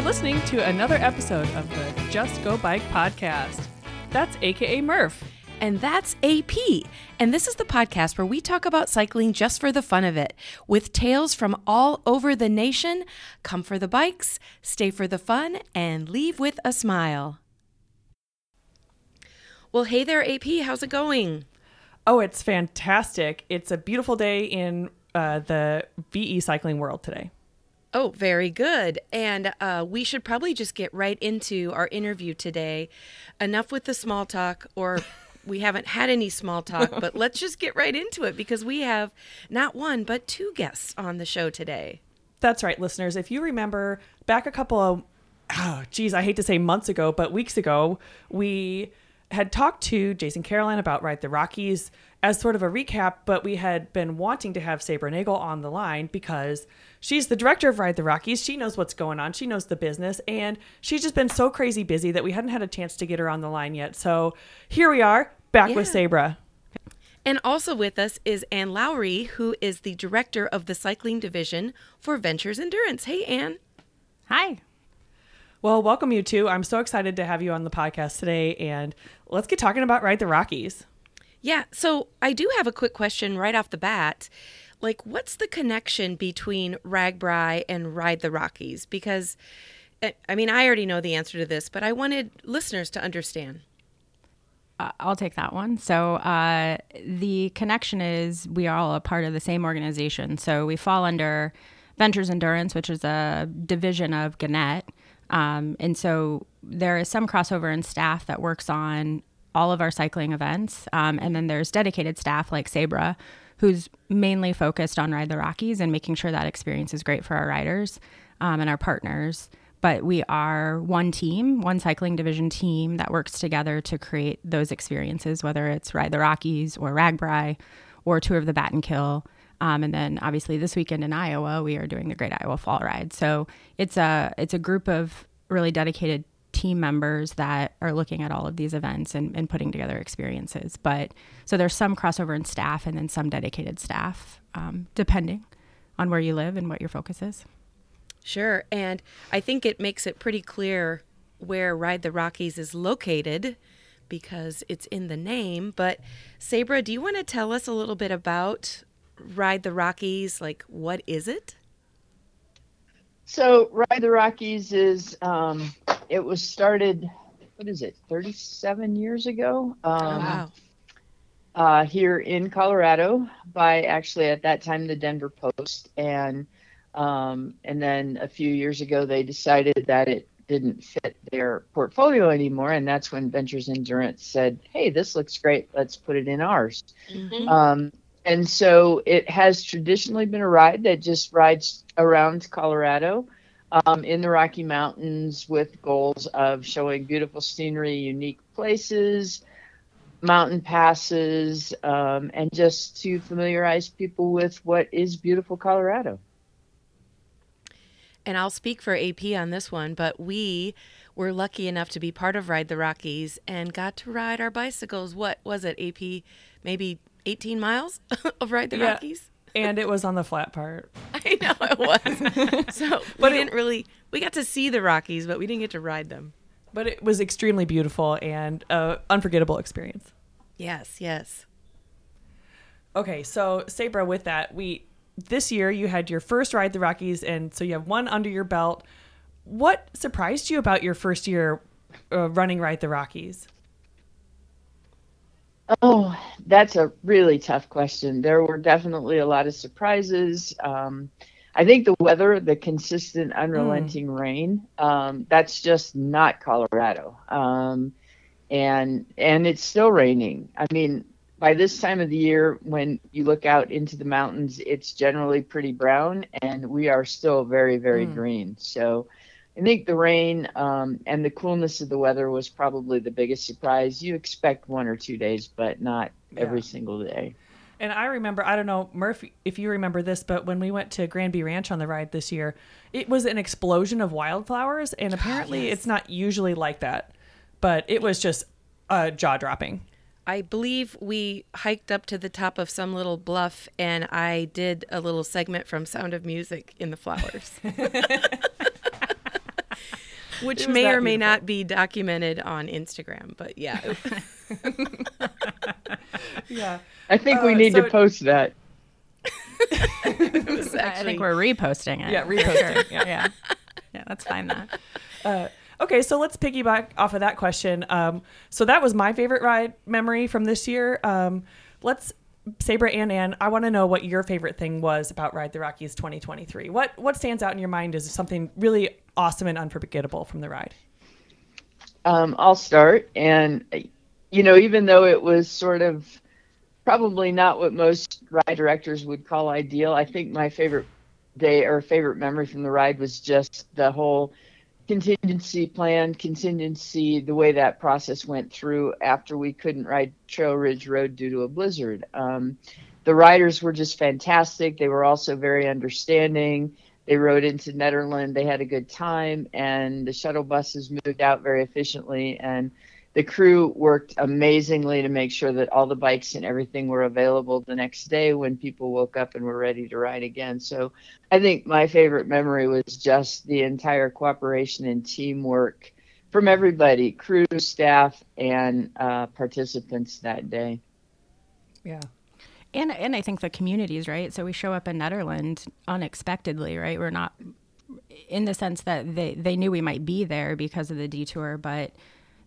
You're listening to another episode of the Just Go Bike podcast. That's AKA Murph. And that's AP. And this is the podcast where we talk about cycling just for the fun of it, with tales from all over the nation. Come for the bikes, stay for the fun, and leave with a smile. Well, hey there, AP. How's it going? Oh, it's fantastic. It's a beautiful day in uh, the VE cycling world today. Oh, very good. And uh, we should probably just get right into our interview today. Enough with the small talk, or we haven't had any small talk, but let's just get right into it because we have not one, but two guests on the show today. That's right, listeners. If you remember back a couple of, oh, geez, I hate to say months ago, but weeks ago, we had talked to Jason Carolan about Ride the Rockies as sort of a recap, but we had been wanting to have Sabra Nagel on the line because she's the director of Ride the Rockies. She knows what's going on. She knows the business, and she's just been so crazy busy that we hadn't had a chance to get her on the line yet. So here we are, back Yeah. with Sabra. And also with us is Anne Lawrie, who is the director of the cycling division for Ventures Endurance. Hey, Ann. Hi. Well, welcome you two. I'm so excited to have you on the podcast today, and let's get talking about Ride the Rockies. Yeah, so I do have a quick question right off the bat. Like, what's the connection between RAGBRAI and Ride the Rockies? Because, uh, I mean, I already know the answer to this, but I wanted listeners to understand. Uh, I'll take that one. So uh, the connection is we are all a part of the same organization. So we fall under Ventures Endurance, which is a division of Gannett. Um, and so there is some crossover in staff that works on all of our cycling events. Um, and then there's dedicated staff like Sabra, who's mainly focused on Ride the Rockies and making sure that experience is great for our riders um, and our partners. But we are one team, one cycling division team that works together to create those experiences, whether it's Ride the Rockies or RAGBRAI or Tour of the Battenkill. Um, and then obviously this weekend in Iowa, we are doing the Great Iowa Fall Ride. So it's a it's a group of really dedicated team members that are looking at all of these events and, and putting together experiences. But so there's some crossover in staff and then some dedicated staff, um, depending on where you live and what your focus is. Sure. And I think it makes it pretty clear where Ride the Rockies is located because it's in the name. But Sabra, do you want to tell us a little bit about Ride the Rockies? Like, what is it? So Ride the Rockies is um, it was started what is it 37 years ago? Um, wow. uh, here in Colorado by actually at that time the Denver Post. And um, and then a few years ago they decided that it didn't fit their portfolio anymore. And that's when Ventures Endurance said hey this looks great. Let's put it in ours. Mhm. um, and so it has traditionally been a ride that just rides around Colorado um, in the Rocky Mountains with goals of showing beautiful scenery, unique places, mountain passes, um, and just to familiarize people with what is beautiful Colorado. And I'll speak for AP on this one, but we were lucky enough to be part of Ride the Rockies and got to ride our bicycles. What was it, AP? Maybe 18 miles of Ride the Yeah. Rockies? And it was on the flat part. I know it was. so, But it- we didn't really, we got to see the Rockies, but we didn't get to ride them. But it was extremely beautiful and uh, unforgettable experience. Yes, yes. Okay, so Sabra, with that, we this year you had your first ride the Rockies, and so you have one under your belt. What surprised you about your first year uh, running ride the Rockies? Oh, that's a really tough question. There were definitely a lot of surprises. Um, I think the weather, the consistent, unrelenting rain, um, that's just not Colorado. Um, and and it's still raining. I mean, by this time of the year, when you look out into the mountains, it's generally pretty brown, and we are still very, very Mm. green. So. I think the rain um, and the coolness of the weather was probably the biggest surprise. You expect one or two days, but not every single day. And I remember, I don't know, Murph, if you remember this, but when we went to Granby Ranch on the ride this year, it was an explosion of wildflowers, and apparently yes. it's not usually like that. But it was just uh, jaw dropping. I believe we hiked up to the top of some little bluff and I did a little segment from Sound of Music in the flowers. which may or may beautiful. not be documented on Instagram. But yeah, Yeah. I think we Uh, need so to post that. it was I think we're reposting it. Yeah, reposting. Yeah. yeah. Yeah, let's find that. Uh, okay, so let's piggyback off of that question. Um, so that was my favorite ride memory from this year. Um, let's Sabra and Anne. I want to know what your favorite thing was about Ride the Rockies 2023. What what stands out in your mind as something really awesome and unforgettable from the ride? Um, I'll start. And, you know, even though it was sort of probably not what most ride directors would call ideal, I think my favorite day or favorite memory from the ride was just the whole contingency plan, contingency, the way that process went through after we couldn't ride Trail Ridge Road due to a blizzard. Um, the riders were just fantastic. They were also very understanding. They rode into Nederland. They had a good time, and the shuttle buses moved out very efficiently. And the crew worked amazingly to make sure that all the bikes and everything were available the next day when people woke up and were ready to ride again. So I think my favorite memory was just the entire cooperation and teamwork from everybody crew, staff, and uh, participants that day. Yeah. And and I think the communities, right? So we show up in Nederland unexpectedly, right? We're not in the sense that they they knew we might be there because of the detour, but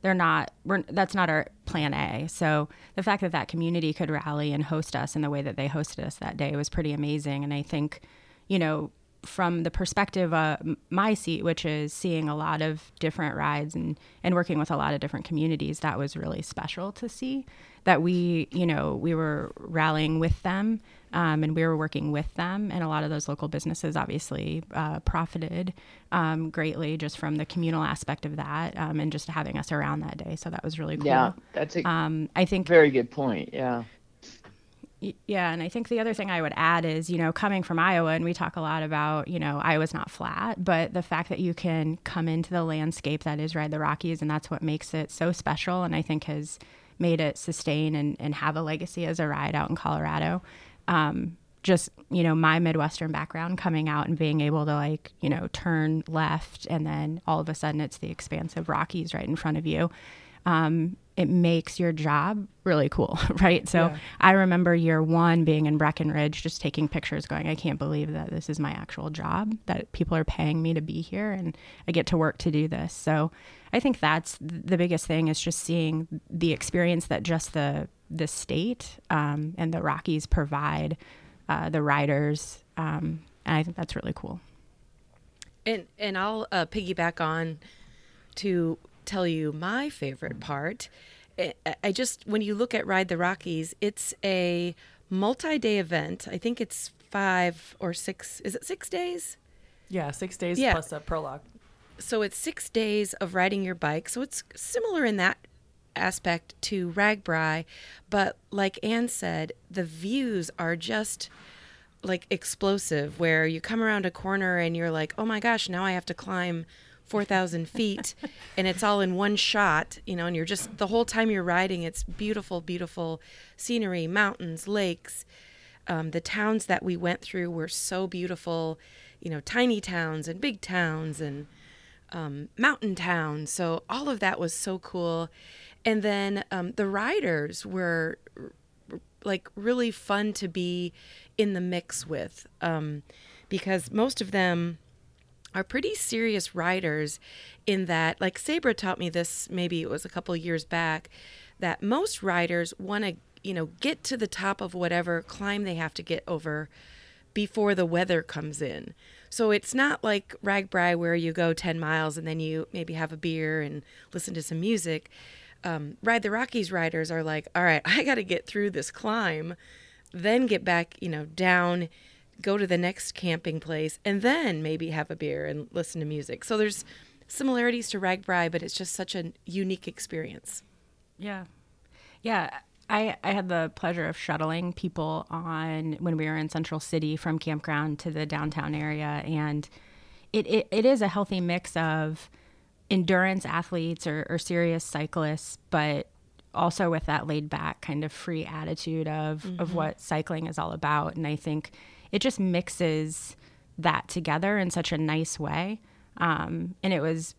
they're not we're that's not our plan A. So the fact that that community could rally and host us in the way that they hosted us that day was pretty amazing and I think, you know, from the perspective of my seat, which is seeing a lot of different rides and, and working with a lot of different communities, that was really special to see that we, you know, we were rallying with them um, and we were working with them. And a lot of those local businesses obviously uh, profited um, greatly just from the communal aspect of that um, and just having us around that day. So that was really cool. Yeah, that's a Um, I think very good point. Yeah. Yeah, and I think the other thing I would add is, you know, coming from Iowa, and we talk a lot about, you know, Iowa's not flat, but the fact that you can come into the landscape that is Ride the Rockies, and that's what makes it so special, and I think has made it sustain and, and have a legacy as a ride out in Colorado. Um, just, you know, my Midwestern background coming out and being able to, like, you know, turn left, and then all of a sudden it's the expansive Rockies right in front of you. Um, it makes your job really cool, right? So Yeah. I remember year one being in Breckenridge, just taking pictures, going, I can't believe that this is my actual job, that people are paying me to be here and I get to work to do this. So I think that's the biggest thing is just seeing the experience that just the the state um, and the Rockies provide uh, the riders, um, and I think that's really cool. And and I'll uh, piggyback on to tell you my favorite part. I, just when you look at Ride the Rockies, it's a multi-day event. I think it's five or six. Is it six days? Yeah, six days Yeah. plus a prologue. So it's six days of riding your bike. So it's similar in that aspect to RAGBRAI, but like Anne said, the views are just like explosive. Where you come around a corner and you're like, oh my gosh, now I have to climb four thousand feet, and it's all in one shot, you know. And you're just the whole time you're riding, it's beautiful, beautiful scenery, mountains, lakes. Um, the towns that we went through were so beautiful, you know, tiny towns and big towns and um, mountain towns. So all of that was so cool. And then um, the riders were like really fun to be in the mix with um, because most of them are pretty serious riders in that like Sabra taught me this maybe it was a couple years back that most riders want to you know get to the top of whatever climb they have to get over before the weather comes in. So it's not like RAGBRAI where you go 10 miles and then you maybe have a beer and listen to some music. Um, Ride the Rockies riders are like, all right, I got to get through this climb, then get back, you know, down, go to the next camping place, and then maybe have a beer and listen to music. So there's similarities to RAGBRAI, but it's just such a unique experience. Yeah. Yeah. I, I had the pleasure of shuttling people on when we were in Central City from campground to the downtown area. And it, it, it is a healthy mix of endurance athletes or, or serious cyclists, but also with that laid back kind of free attitude of, of mm-hmm. what cycling is all about. And I think it just mixes that together in such a nice way. Um, and it was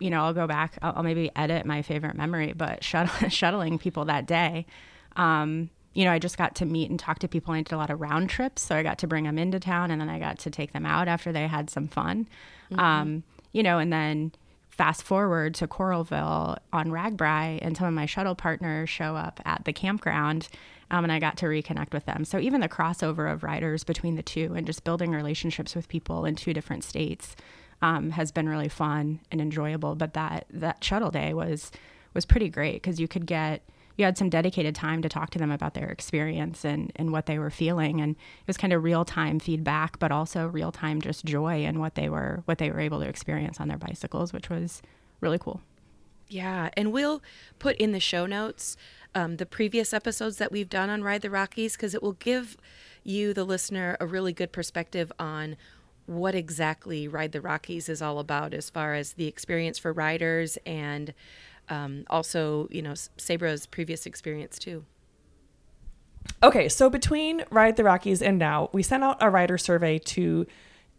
you know, I'll go back, I'll, I'll maybe edit my favorite memory, but shuttle, shuttling people that day. Um, you know, I just got to meet and talk to people. I did a lot of round trips, so I got to bring them into town, and then I got to take them out after they had some fun. Mm-hmm. Um, you know, and then fast forward to Coralville on RAGBRAI, and some of my shuttle partners show up at the campground, um, and I got to reconnect with them. So even the crossover of riders between the two, and just building relationships with people in two different states, um, has been really fun and enjoyable. But that that shuttle day was was pretty great because you could get you had some dedicated time to talk to them about their experience and, and what they were feeling and it was kind of real time feedback but also real time just joy and what they were what they were able to experience on their bicycles which was really cool yeah and we'll put in the show notes um, the previous episodes that we've done on ride the rockies because it will give you the listener a really good perspective on what exactly ride the rockies is all about as far as the experience for riders and um, also, you know, Sabra's previous experience too. Okay, so between Ride the Rockies and now, we sent out a rider survey to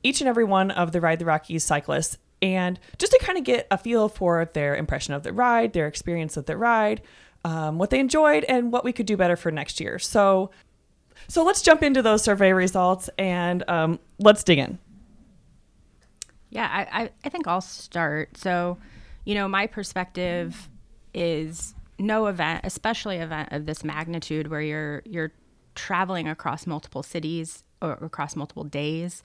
each and every one of the Ride the Rockies cyclists, and just to kind of get a feel for their impression of the ride, their experience of the ride, um, what they enjoyed, and what we could do better for next year. So, so let's jump into those survey results and um, let's dig in. Yeah, I, I, I think I'll start. So, you know, my perspective is no event, especially event of this magnitude where you're you're traveling across multiple cities or across multiple days.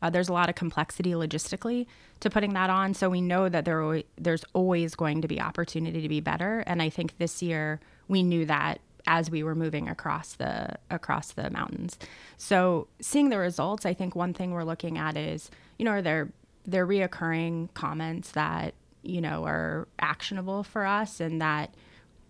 Uh, there's a lot of complexity logistically to putting that on, so we know that there there's always going to be opportunity to be better. And I think this year we knew that as we were moving across the across the mountains. So seeing the results, I think one thing we're looking at is, you know, are there there reoccurring comments that you know, are actionable for us and that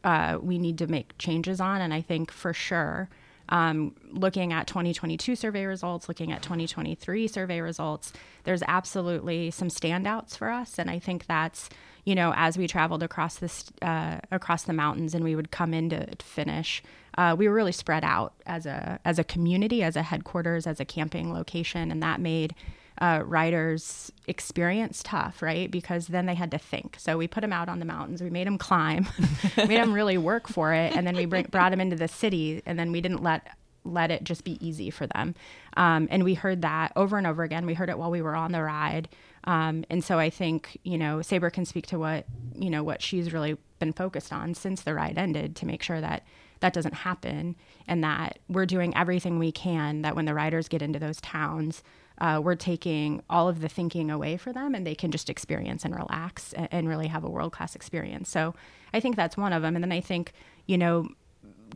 uh, we need to make changes on. And I think for sure, um, looking at 2022 survey results, looking at 2023 survey results, there's absolutely some standouts for us. And I think that's, you know, as we traveled across this uh, across the mountains and we would come in to finish, uh, we were really spread out as a as a community, as a headquarters, as a camping location, and that made uh, riders experience tough, right? Because then they had to think. So we put them out on the mountains. We made them climb, made them really work for it, and then we bring, brought them into the city, and then we didn't let let it just be easy for them. Um, and we heard that over and over again. We heard it while we were on the ride. Um, and so I think you know Sabra can speak to what you know what she's really been focused on since the ride ended to make sure that that doesn't happen and that we're doing everything we can that when the riders get into those towns uh, we're taking all of the thinking away for them and they can just experience and relax and, and really have a world class experience. So I think that's one of them. And then I think, you know,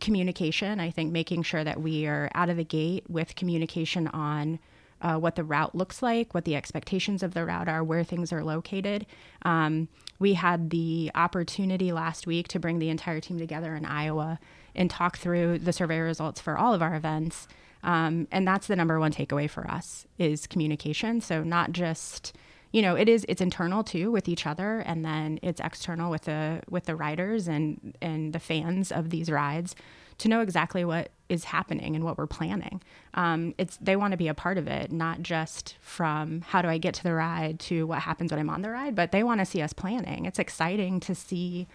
communication, I think making sure that we are out of the gate with communication on. Uh, what the route looks like, what the expectations of the route are, where things are located. Um, we had the opportunity last week to bring the entire team together in Iowa and talk through the survey results for all of our events um, and that's the number one takeaway for us is communication. So not just you know it is it's internal too with each other and then it's external with the with the riders and and the fans of these rides to know exactly what is happening and what we're planning um, it's they want to be a part of it not just from how do i get to the ride to what happens when i'm on the ride but they want to see us planning it's exciting to see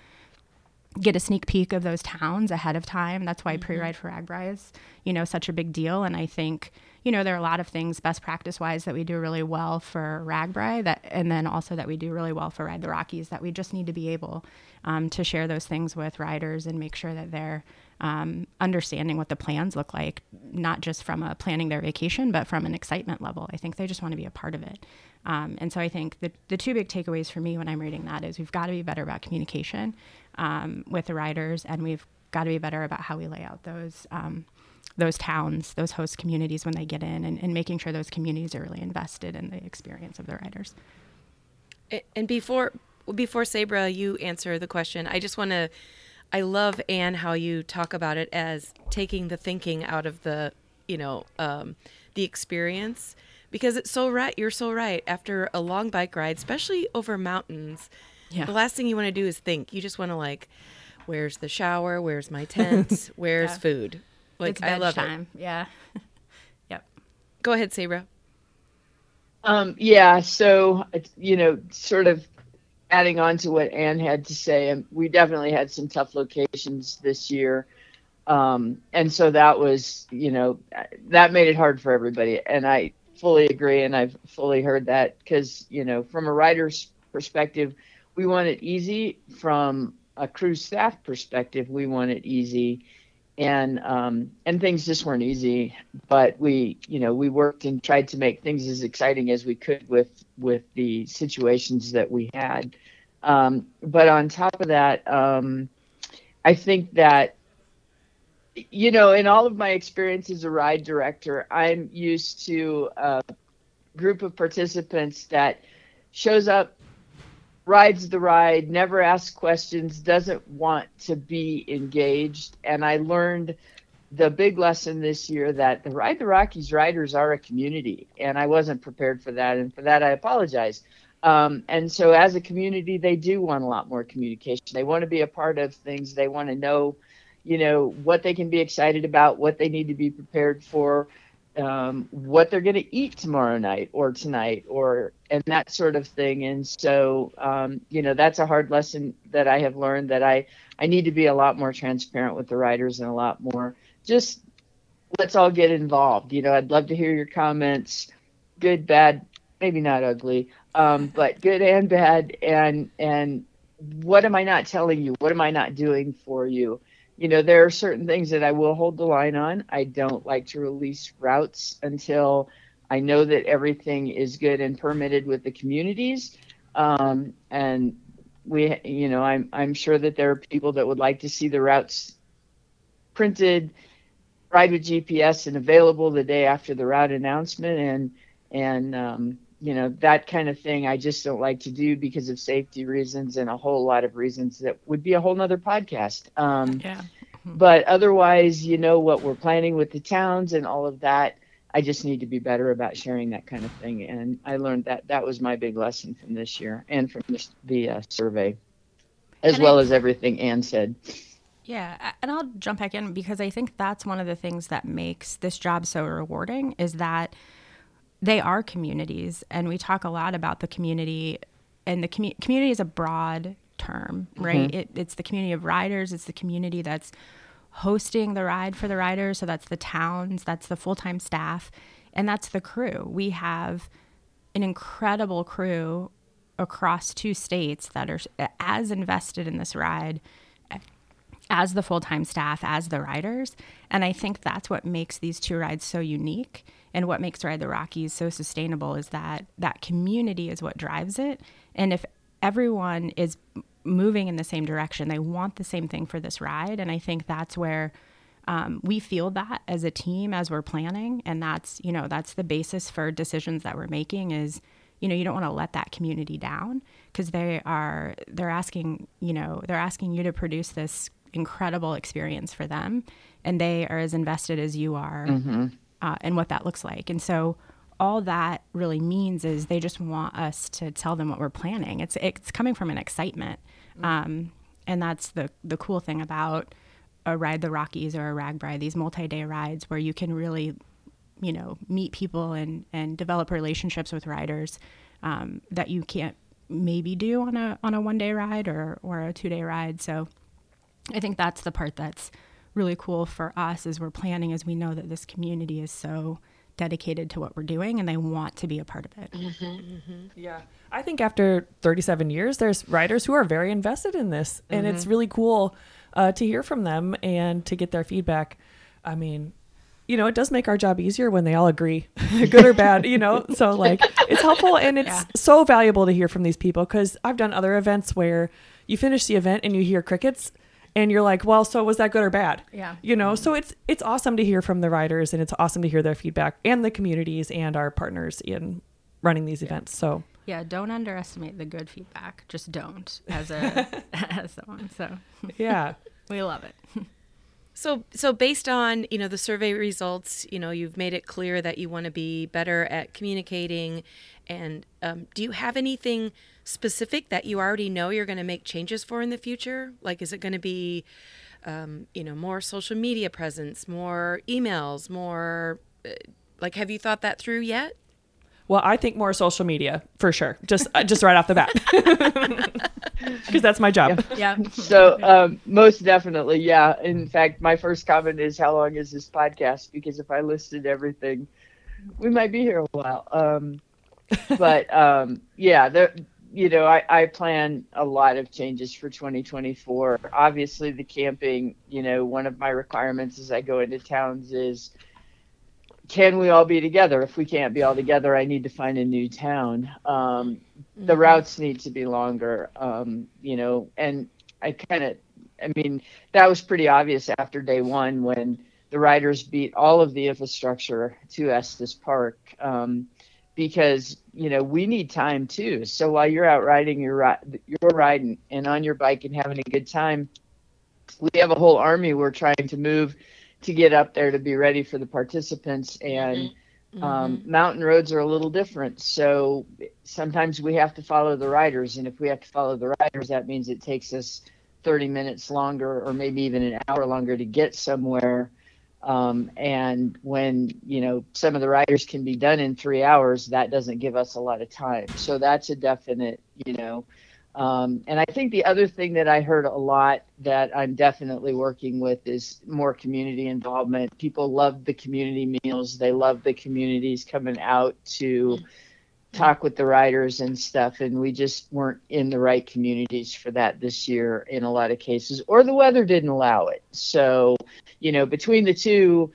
get a sneak peek of those towns ahead of time. That's why mm-hmm. pre-ride for RAGBRAI is, you know, such a big deal. And I think, you know, there are a lot of things best practice wise that we do really well for RAGBRAI that, and then also that we do really well for Ride the Rockies that we just need to be able um, to share those things with riders and make sure that they're um, understanding what the plans look like, not just from a planning their vacation, but from an excitement level. I think they just want to be a part of it. Um, and so I think the, the two big takeaways for me when I'm reading that is we've got to be better about communication um, with the riders, and we've got to be better about how we lay out those um, those towns, those host communities when they get in, and, and, making sure those communities are really invested in the experience of the riders. And before before Sabra, you answer the question. I just want to. I love Anne how you talk about it as taking the thinking out of the, you know, um, the experience because it's so right. You're so right. After a long bike ride, especially over mountains, yeah. The last thing you want to do is think. You just want to like, where's the shower? Where's my tent? Where's yeah. food? Like it's I love time. it. Yeah. yep. Go ahead, Sabra. Um, yeah. So you know, sort of adding on to what Anne had to say, and we definitely had some tough locations this year. Um, and so that was, you know, that made it hard for everybody. And I fully agree. And I've fully heard that because, you know, from a writer's perspective, we want it easy. From a crew staff perspective, we want it easy. And um, and things just weren't easy, but we you know we worked and tried to make things as exciting as we could with with the situations that we had. Um, but on top of that, um, I think that you know, in all of my experience as a ride director, I'm used to a group of participants that shows up, rides the ride, never asks questions, doesn't want to be engaged. And I learned the big lesson this year that the Ride the Rockies riders are a community, and I wasn't prepared for that, and for that I apologize. Um, and so, as a community, they do want a lot more communication. They want to be a part of things. They want to know you know what they can be excited about, what they need to be prepared for, um, what they're going to eat tomorrow night or tonight, or and that sort of thing. And so, um, you know, that's a hard lesson that I have learned that I I need to be a lot more transparent with the writers and a lot more just let's all get involved. You know, I'd love to hear your comments, good, bad, maybe not ugly, um, but good and bad, and and what am I not telling you? What am I not doing for you? You know, there are certain things that I will hold the line on. I don't like to release routes until I know that everything is good and permitted with the communities. Um, and we, you know, I'm I'm sure that there are people that would like to see the routes printed, ride with GPS, and available the day after the route announcement. And and um, you know that kind of thing I just don't like to do because of safety reasons and a whole lot of reasons that would be a whole nother podcast. Um, Yeah. but otherwise, you know what we're planning with the towns and all of that. I just need to be better about sharing that kind of thing, and I learned that that was my big lesson from this year and from this, the uh, survey, as And well I- as everything Anne said. Yeah, and I'll jump back in because I think that's one of the things that makes this job so rewarding is that they are communities, and we talk a lot about the community, and the commu- community is a broad term, mm-hmm. right? It, it's the community of riders, it's the community that's hosting the ride for the riders, so that's the towns, that's the full time staff, and that's the crew. We have an incredible crew across two states that are as invested in this ride as the full time staff, as the riders. And I think that's what makes these two rides so unique and what makes Ride the Rockies so sustainable is that that community is what drives it. And if everyone is moving in the same direction, they want the same thing for this ride. And I think that's where um, we feel that as a team as we're planning. And that's, you know, that's the basis for decisions that we're making is, you know, you don't want to let that community down because they are, they're asking, you know, they're asking you to produce this incredible experience for them. And they are as invested as you are uh, and what that looks like. And so all that really means is they just want us to tell them what we're planning. It's it's coming from an excitement, um, and that's the the cool thing about a ride the Rockies or a RAGBRAI, these multi-day rides where you can really, you know, meet people and and develop relationships with riders um, that you can't maybe do on a on a one day ride or or a two day ride. So I think that's the part that's really cool for us as we're planning as we know that this community is so dedicated to what we're doing and they want to be a part of it. Mm-hmm, mm-hmm. Yeah. I think after 37 years, there's writers who are very invested in this, and it's mm-hmm. really cool uh, to hear from them and to get their feedback. I mean, you know, it does make our job easier when they all agree, good or bad, you know? So, like, it's helpful and it's Yeah. so valuable to hear from these people because I've done other events where you finish the event and you hear crickets and you're like, well, so was that good or bad? Yeah. You know, so it's it's awesome to hear from the writers and it's awesome to hear their feedback and the communities and our partners in running these events. So, Yeah, don't underestimate the good feedback. Just don't as a as someone. So yeah. we love it. So, so based on you know the survey results, you know you've made it clear that you want to be better at communicating. And um, do you have anything specific that you already know you're going to make changes for in the future? Like, is it going to be, um, you know, more social media presence, more emails, more? Uh, like, have you thought that through yet? Well, I think more social media for sure. Just uh, just right off the bat, because that's my job. Yeah. So um, most definitely, yeah. In fact, my first comment is, "How long is this podcast?" Because if I listed everything, we might be here a while. Um, but um, yeah, there. You know, I, I plan a lot of changes for 2024. Obviously, the camping. You know, one of my requirements as I go into towns is can we all be together? If we can't be all together, I need to find a new town. Um, the Mhm. routes need to be longer, um, you know, and I kind of, I mean, that was pretty obvious after day one when the riders beat all of the infrastructure to Estes Park um, because, you know, we need time too. So while you're out riding your, ri- you're riding and on your bike and having a good time, we have a whole army we're trying to move to get up there to be ready for the participants. And um, mountain roads are a little different. So sometimes we have to follow the riders. And if we have to follow the riders that means it takes us 30 minutes longer or maybe even an hour longer to get somewhere um, and when you know some of the riders can be done in three hours that doesn't give us a lot of time so that's a definite you know um, and I think the other thing that I heard a lot that I'm definitely working with is more community involvement. People love the community meals. They love the communities coming out to talk with the riders and stuff. And we just weren't in the right communities for that this year in a lot of cases, or the weather didn't allow it. So, you know, between the two,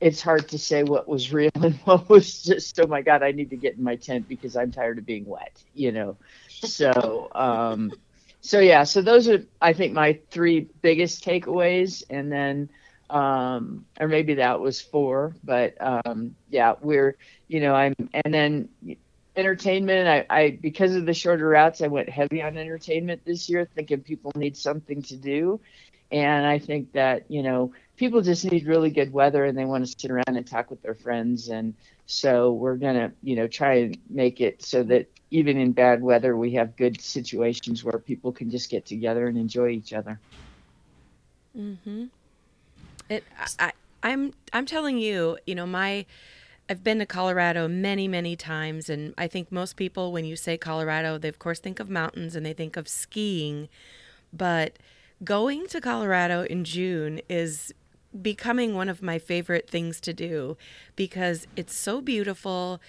it's hard to say what was real and what was just, oh my God, I need to get in my tent because I'm tired of being wet, you know so um so yeah so those are i think my three biggest takeaways and then um or maybe that was four but um yeah we're you know i'm and then entertainment i i because of the shorter routes i went heavy on entertainment this year thinking people need something to do and i think that you know people just need really good weather and they want to sit around and talk with their friends and so we're gonna you know try and make it so that even in bad weather, we have good situations where people can just get together and enjoy each other. Mm-hmm. It, I, I'm, I'm telling you, you know, my, I've been to Colorado many, many times, and I think most people, when you say Colorado, they of course think of mountains and they think of skiing, but going to Colorado in June is becoming one of my favorite things to do because it's so beautiful.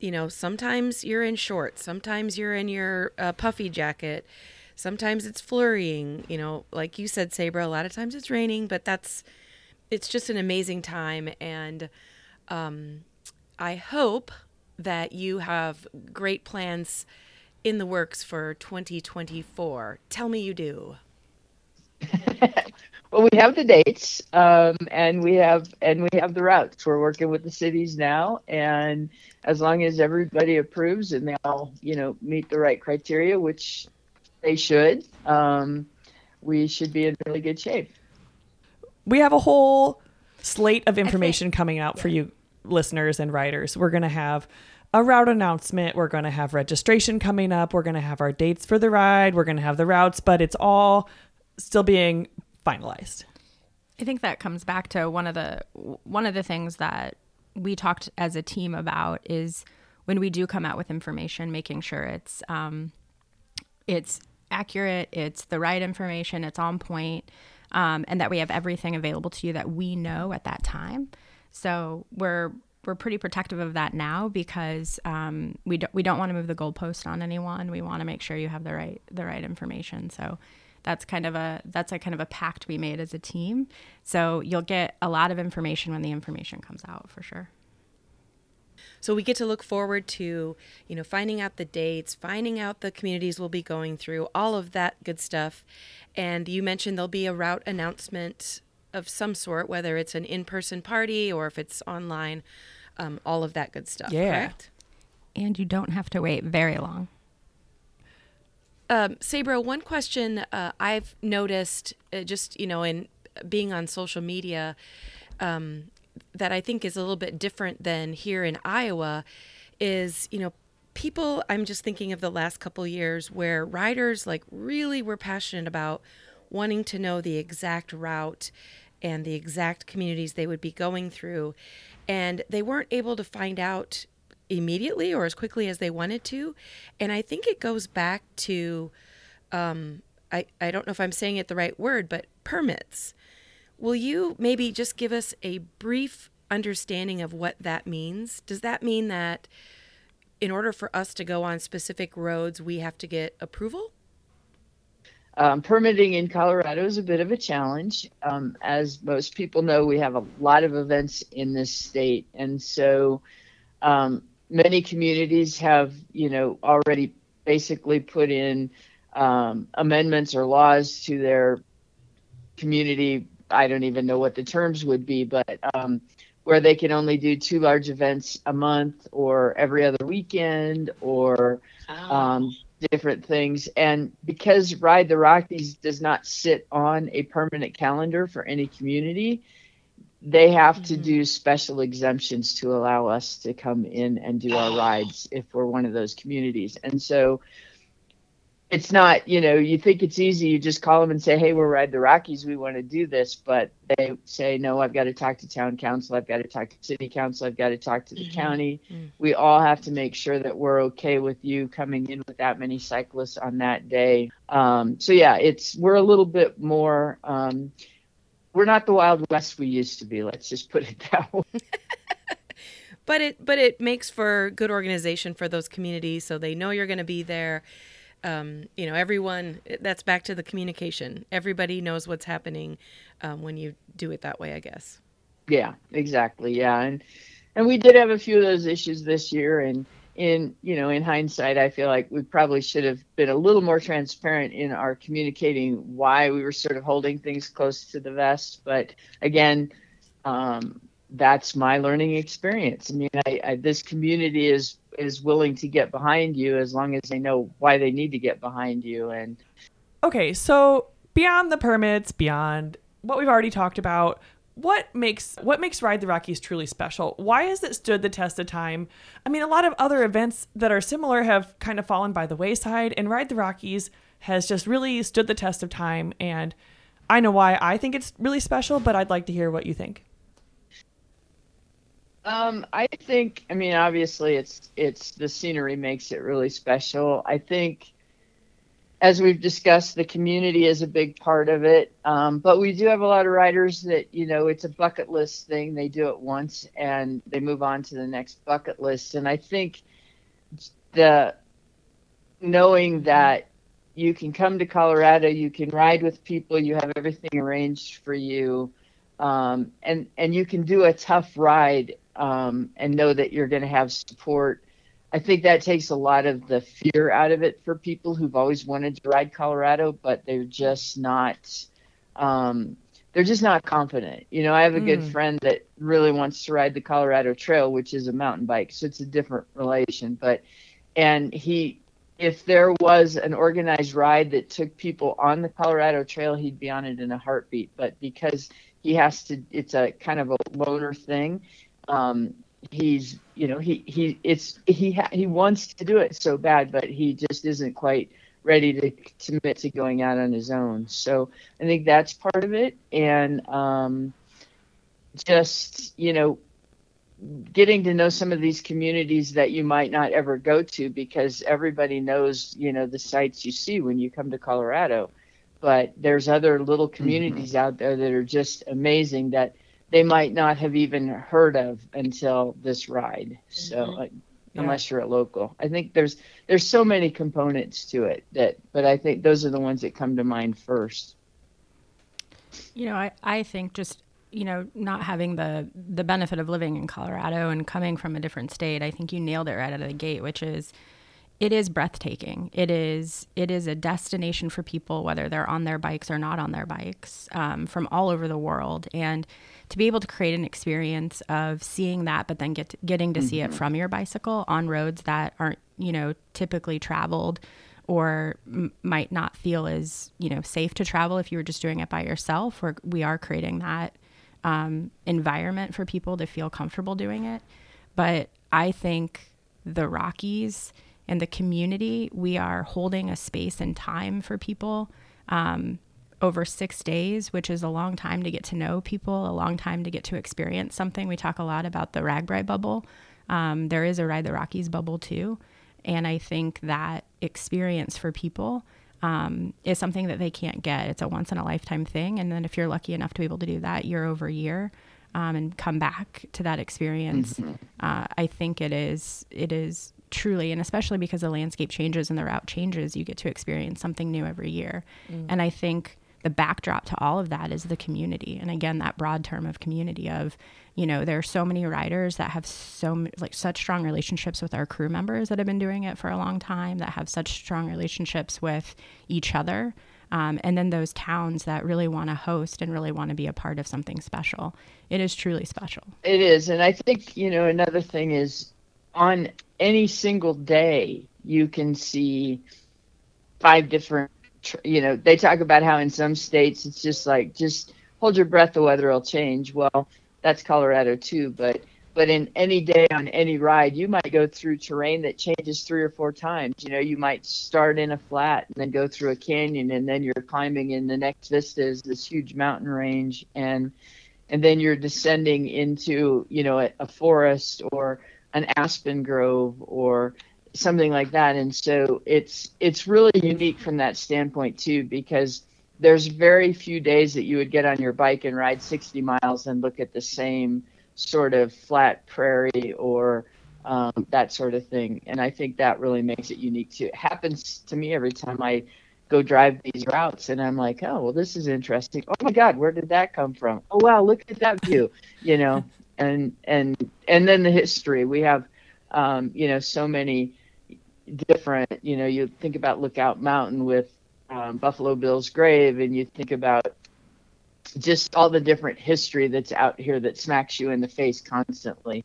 You know, sometimes you're in shorts, sometimes you're in your uh, puffy jacket, sometimes it's flurrying, you know, like you said, Sabra, a lot of times it's raining, but that's, it's just an amazing time. And um, I hope that you have great plans in the works for 2024. Tell me you do. well, we have the dates, um, and we have and we have the routes. We're working with the cities now, and as long as everybody approves and they all, you know, meet the right criteria, which they should, um, we should be in really good shape. We have a whole slate of information coming out for you listeners and writers. We're going to have a route announcement. We're going to have registration coming up. We're going to have our dates for the ride. We're going to have the routes, but it's all still being finalized. I think that comes back to one of the one of the things that we talked as a team about is when we do come out with information, making sure it's um, it's accurate, it's the right information, it's on point, um, and that we have everything available to you that we know at that time. So we're we're pretty protective of that now because um, we don't we don't want to move the goalpost on anyone. We want to make sure you have the right the right information. So that's kind of a that's a kind of a pact we made as a team. So you'll get a lot of information when the information comes out for sure. So we get to look forward to, you know, finding out the dates, finding out the communities we'll be going through, all of that good stuff. And you mentioned there'll be a route announcement of some sort, whether it's an in-person party or if it's online, um, all of that good stuff. Yeah. Correct? And you don't have to wait very long. Um, Sabra, one question uh, I've noticed, uh, just you know, in being on social media, um, that I think is a little bit different than here in Iowa, is you know, people. I'm just thinking of the last couple years where riders like really were passionate about wanting to know the exact route and the exact communities they would be going through, and they weren't able to find out immediately or as quickly as they wanted to. And I think it goes back to, um, I, I don't know if I'm saying it the right word, but permits. Will you maybe just give us a brief understanding of what that means? Does that mean that in order for us to go on specific roads, we have to get approval? Um, permitting in Colorado is a bit of a challenge. Um, as most people know, we have a lot of events in this state, and so um, many communities have, you know, already basically put in um, amendments or laws to their community. I don't even know what the terms would be, but um, where they can only do two large events a month or every other weekend or um, different things. And because Ride the Rockies does not sit on a permanent calendar for any community, they have to do mm-hmm. special exemptions to allow us to come in and do our rides if we're one of those communities. And so it's not, you know, you think it's easy. You just call them and say, hey, we're Ride the Rockies. We want to do this. But they say, no, I've got to talk to town council. I've got to talk to city council. I've got to talk to the county. We all have to make sure that we're okay with you coming in with that many cyclists on that day. Um, so, yeah, it's we're a little bit more. Um, we're not the Wild West we used to be. Let's just put it that way. but it but it makes for good organization for those communities so they know you're going to be there um, you know everyone that's back to the communication everybody knows what's happening um, when you do it that way i guess Yeah, exactly. Yeah, and and we did have a few of those issues this year, and in you know in hindsight, I feel like we probably should have been a little more transparent in our communicating why we were sort of holding things close to the vest. But again, um, that's my learning experience. I mean, I, I, this community is is willing to get behind you as long as they know why they need to get behind you, and Okay, so beyond the permits, beyond what we've already talked about, what makes what makes Ride the Rockies truly special? Why has it stood the test of time? I mean, a lot of other events that are similar have kind of fallen by the wayside, and Ride the Rockies has just really stood the test of time. And I know why I think it's really special, but I'd like to hear what you think. Um, I think. I mean, obviously, it's it's the scenery makes it really special. I think, as we've discussed, the community is a big part of it. Um, but we do have a lot of riders that you know it's a bucket list thing. They do it once and they move on to the next bucket list. And I think the knowing that you can come to Colorado, you can ride with people, you have everything arranged for you, um, and and you can do a tough ride um, and know that you're going to have support. I think that takes a lot of the fear out of it for people who've always wanted to ride Colorado, but they're just not. Um, they're just not confident. You know, I have a good friend that really wants to ride the Colorado Trail, which is a mountain bike, so it's a different relation. But and he if there was an organized ride that took people on the Colorado Trail, he'd be on it in a heartbeat. But because he has to, it's a kind of a loner thing. Um, he's, you know, he he it's he ha- he wants to do it so bad, but he just isn't quite ready to commit to going out on his own. So I think that's part of it, and um, just you know getting to know some of these communities that you might not ever go to because everybody knows you know the sights you see when you come to colorado. But there's other little communities out there that are just amazing that they might not have even heard of until this ride. So uh, unless you're a local. I think there's there's so many components to it that but i think those are the ones that come to mind first. You know, I, I think just, you know, not having the the benefit of living in Colorado and coming from a different state, I think you nailed it right out of the gate, which is it is breathtaking. It is it is a destination for people, whether they're on their bikes or not on their bikes, um, from all over the world. And to be able to create an experience of seeing that, but then get to, getting to see it from your bicycle on roads that aren't, you know, typically traveled or m- might not feel as you know safe to travel if you were just doing it by yourself. Or we are creating that um, environment for people to feel comfortable doing it. But I think the Rockies and the community, we are holding a space and time for people um, over six days, which is a long time to get to know people, a long time to get to experience something. We talk a lot about the RAGBRAI bubble. Um, there is a Ride the Rockies bubble too. And I think that experience for people um, is something that they can't get. It's a once in a lifetime thing. And then if you're lucky enough to be able to do that year over year, um, and come back to that experience, mm-hmm. uh, I think it is it is truly, and especially because the landscape changes and the route changes, you get to experience something new every year. Mm. And I think the backdrop to all of that is the community, and again, that broad term of community of you know there are so many riders that have so like such strong relationships with our crew members that have been doing it for a long time that have such strong relationships with each other um, and then those towns that really want to host and really want to be a part of something special. It is truly special. It is. And I think, you know, another thing is on any single day, you can see five different, you know, they talk about how in some states it's just like, just hold your breath, the weather will change. Well, that's Colorado too. But but in any day on any ride you might go through terrain that changes three or four times you know you might start in a flat and then go through a canyon and then you're climbing in the next vista is this huge mountain range and and then you're descending into you know a, a forest or an aspen grove or something like that and so it's it's really unique from that standpoint too because there's very few days that you would get on your bike and ride 60 miles and look at the same sort of flat prairie or um, that sort of thing. And I think that really makes it unique too. It happens to me every time I go drive these routes and I'm like, oh, well, this is interesting. Oh my God, where did that come from? Oh, wow, look at that view, you know, and, and, and then the history we have, um, you know, so many different, you know, you think about Lookout Mountain with um, Buffalo Bill's grave and you think about just all the different history that's out here that smacks you in the face constantly.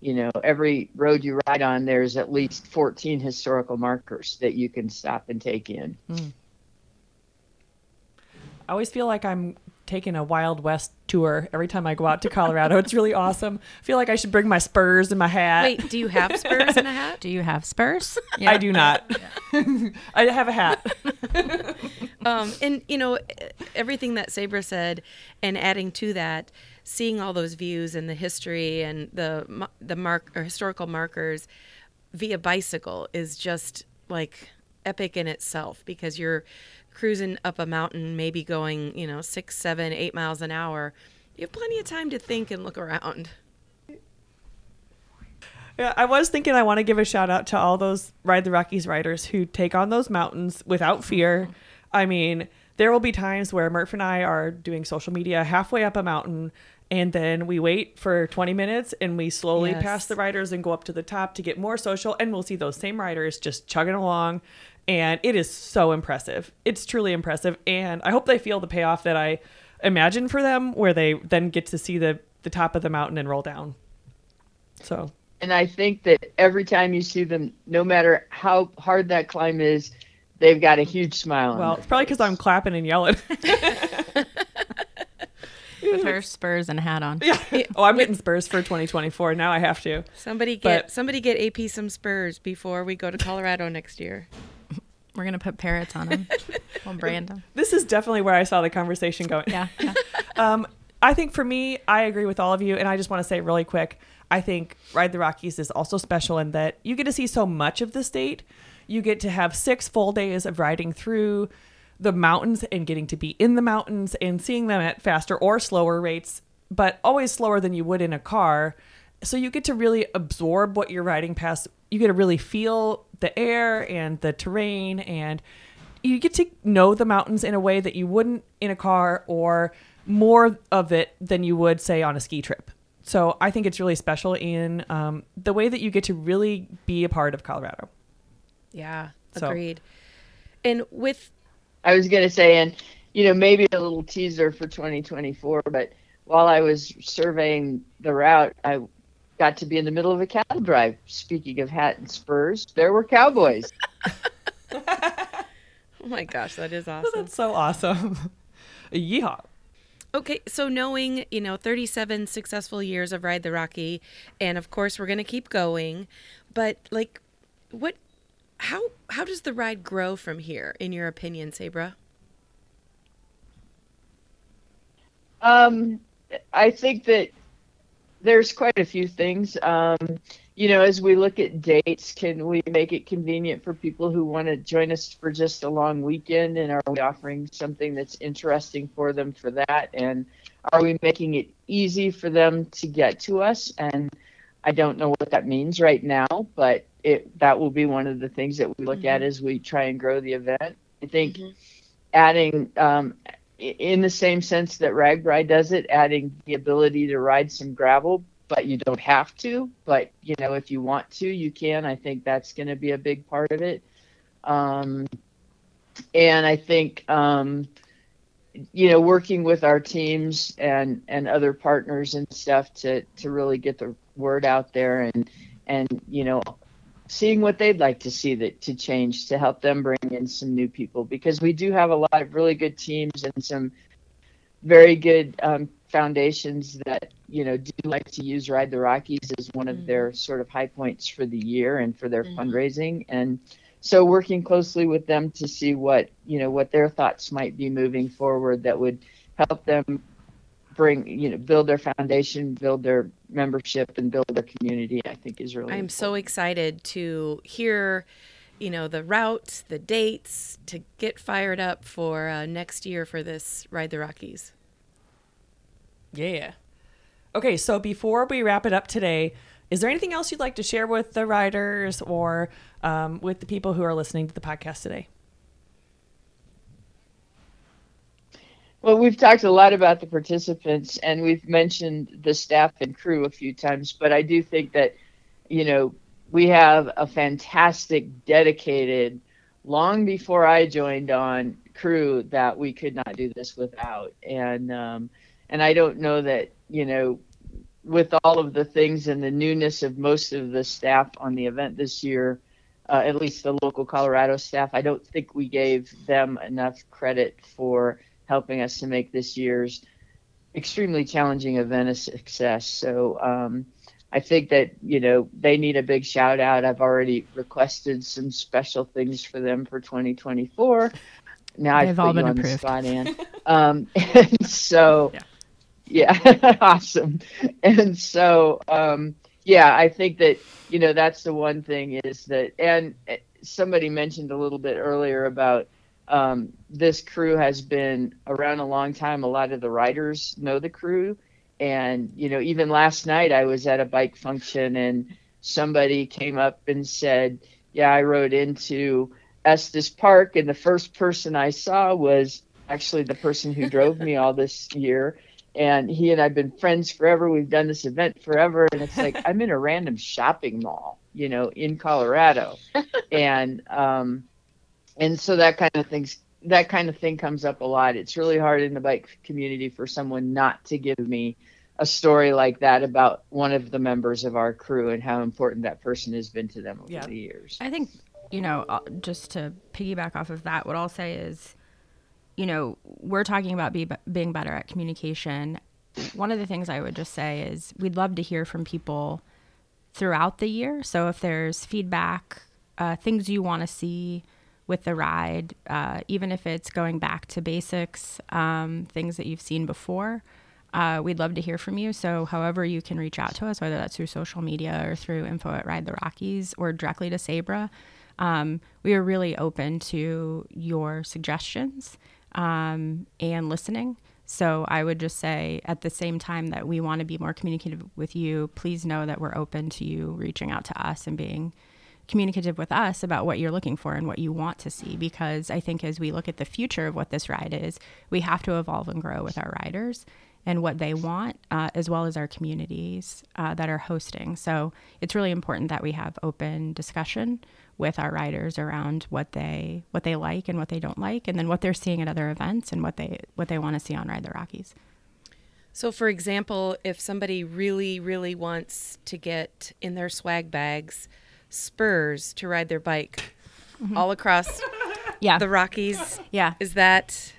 You know, every road you ride on, there's at least 14 historical markers that you can stop and take in. Mm. I always feel like I'm taking a Wild West tour every time I go out to Colorado. it's really awesome. I feel like I should bring my spurs and my hat. Wait, do you have spurs and a hat? Do you have spurs? Yeah. I do not. Yeah. I have a hat. um, and you know everything that Sabra said, and adding to that, seeing all those views and the history and the the mark or historical markers via bicycle is just like epic in itself because you're cruising up a mountain, maybe going, you know, six, seven, eight miles an hour, you have plenty of time to think and look around. Yeah, I was thinking I want to give a shout out to all those Ride the Rockies riders who take on those mountains without mm-hmm. fear. I mean, there will be times where Murph and I are doing social media halfway up a mountain and then we wait for 20 minutes and we slowly yes. pass the riders and go up to the top to get more social and we'll see those same riders just chugging along and it is so impressive. It's truly impressive, and I hope they feel the payoff that I imagine for them, where they then get to see the the top of the mountain and roll down. So. And I think that every time you see them, no matter how hard that climb is, they've got a huge smile. Well, it's probably because I'm clapping and yelling. With her spurs and hat on. Yeah. Oh, I'm getting spurs for 2024. Now I have to. Somebody get but, somebody get AP some spurs before we go to Colorado next year. We're gonna put parrots on them. we'll brand them. This is definitely where I saw the conversation going. Yeah. yeah. um, I think for me, I agree with all of you, and I just want to say really quick. I think Ride the Rockies is also special in that you get to see so much of the state. You get to have six full days of riding through the mountains and getting to be in the mountains and seeing them at faster or slower rates, but always slower than you would in a car. So you get to really absorb what you're riding past. You get to really feel the air and the terrain and you get to know the mountains in a way that you wouldn't in a car or more of it than you would say on a ski trip. So i think it's really special in um, the way that you get to really be a part of colorado. Yeah agreed. And with i was going to say and you know maybe a little teaser for 2024 but while i was surveying the route i got to be in the middle of a cattle drive. Speaking of hat and spurs, there were cowboys. oh my gosh, that is awesome. That's so awesome. Yeehaw. Okay, so knowing, you know, 37 successful years of Ride the Rocky, and of course we're going to keep going, but like, what, how, how does the ride grow from here, in your opinion, Sabra? Um, I think that there's quite a few things. Um, you know, as we look at dates, can we make it convenient for people who want to join us for just a long weekend? And are we offering something that's interesting for them for that? And are we making it easy for them to get to us? And I don't know what that means right now, but it that will be one of the things that we look mm-hmm. at as we try and grow the event. I think mm-hmm. adding um, in the same sense that RAGBRAI does it, adding the ability to ride some gravel, but you don't have to. But you know, if you want to, you can. I think that's going to be a big part of it. Um, and I think um, you know, working with our teams and and other partners and stuff to to really get the word out there and and you know seeing what they'd like to see that to change to help them bring in some new people because we do have a lot of really good teams and some very good um, foundations that you know do like to use ride the rockies as one of mm-hmm. their sort of high points for the year and for their mm-hmm. fundraising and so working closely with them to see what you know what their thoughts might be moving forward that would help them bring you know build their foundation build their membership and build their community i think is really i'm important. so excited to hear you know the routes the dates to get fired up for uh, next year for this ride the rockies. Yeah. Okay so before we wrap it up today is there anything else you'd like to share with the riders or um, with the people who are listening to the podcast today Well, we've talked a lot about the participants and we've mentioned the staff and crew a few times, but I do think that, you know, we have a fantastic, dedicated, long before I joined on crew that we could not do this without. And, um, and I don't know that, you know, with all of the things and the newness of most of the staff on the event this year, uh, at least the local Colorado staff, I don't think we gave them enough credit for helping us to make this year's extremely challenging event a success. So um, I think that you know they need a big shout out. I've already requested some special things for them for 2024. Now They've I've you on approved. the spot, Anne. um, and so, yeah, yeah awesome. And so, um, yeah, I think that you know that's the one thing is that, and eh, somebody mentioned a little bit earlier about um, this crew has been around a long time. A lot of the riders know the crew. And, you know, even last night I was at a bike function and somebody came up and said, Yeah, I rode into Estes Park. And the first person I saw was actually the person who drove me all this year. And he and I've been friends forever. We've done this event forever. And it's like, I'm in a random shopping mall, you know, in Colorado. and, um, and so that kind of things that kind of thing comes up a lot. It's really hard in the bike community for someone not to give me a story like that about one of the members of our crew and how important that person has been to them over yeah. the years. I think, you know, uh, just to piggyback off of that, what I'll say is, you know, we're talking about be, being better at communication. One of the things I would just say is we'd love to hear from people throughout the year. So if there's feedback, uh, things you want to see, with the ride, uh, even if it's going back to basics, um, things that you've seen before. Uh, we'd love to hear from you. So, however, you can reach out to us, whether that's through social media or through info at Ride the Rockies or directly to Sabra, um, we are really open to your suggestions um, and listening. So, I would just say at the same time that we want to be more communicative with you, please know that we're open to you reaching out to us and being communicative with us about what you're looking for and what you want to see because I think as we look at the future of what this ride is, we have to evolve and grow with our riders and what they want, uh, as well as our communities uh, that are hosting. So it's really important that we have open discussion with our riders around what they what they like and what they don't like, and then what they're seeing at other events and what they what they want to see on Ride the Rockies. So, for example, if somebody really, really wants to get in their swag bags spurs to ride their bike mm-hmm. all across yeah. the Rockies. Yeah. Is that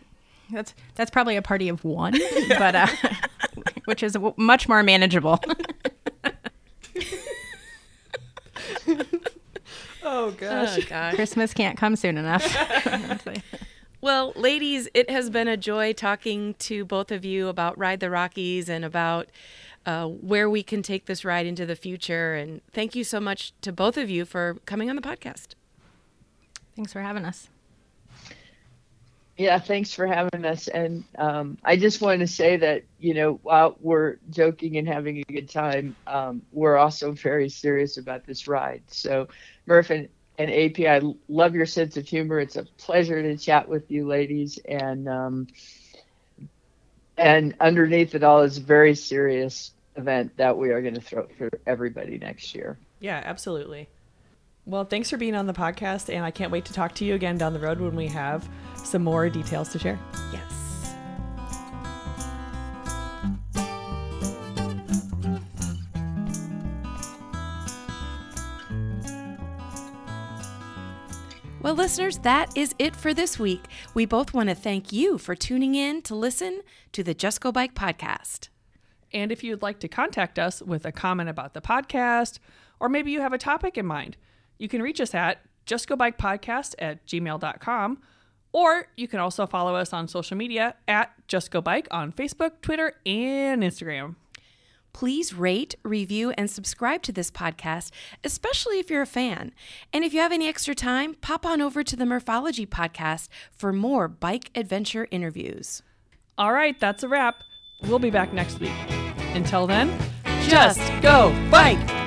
that's that's probably a party of one, but uh, which is much more manageable. oh gosh. Oh, gosh. Christmas can't come soon enough. Well, ladies, it has been a joy talking to both of you about Ride the Rockies and about uh, where we can take this ride into the future. And thank you so much to both of you for coming on the podcast. Thanks for having us. Yeah, thanks for having us. And um, I just want to say that, you know, while we're joking and having a good time, um, we're also very serious about this ride. So, Murph and, and AP, I love your sense of humor. It's a pleasure to chat with you, ladies. And, um, and underneath it all is very serious event that we are going to throw for everybody next year. Yeah, absolutely. Well, thanks for being on the podcast, and I can't wait to talk to you again down the road when we have some more details to share. Yes. Well, listeners, that is it for this week. We both want to thank you for tuning in to listen to the Just Go Bike podcast. And if you'd like to contact us with a comment about the podcast, or maybe you have a topic in mind, you can reach us at justgobikepodcast at gmail.com, or you can also follow us on social media at Just Go Bike on Facebook, Twitter, and Instagram. Please rate, review, and subscribe to this podcast, especially if you're a fan. And if you have any extra time, pop on over to the Murphology podcast for more bike adventure interviews. All right, that's a wrap. We'll be back next week. Until then, just go bike!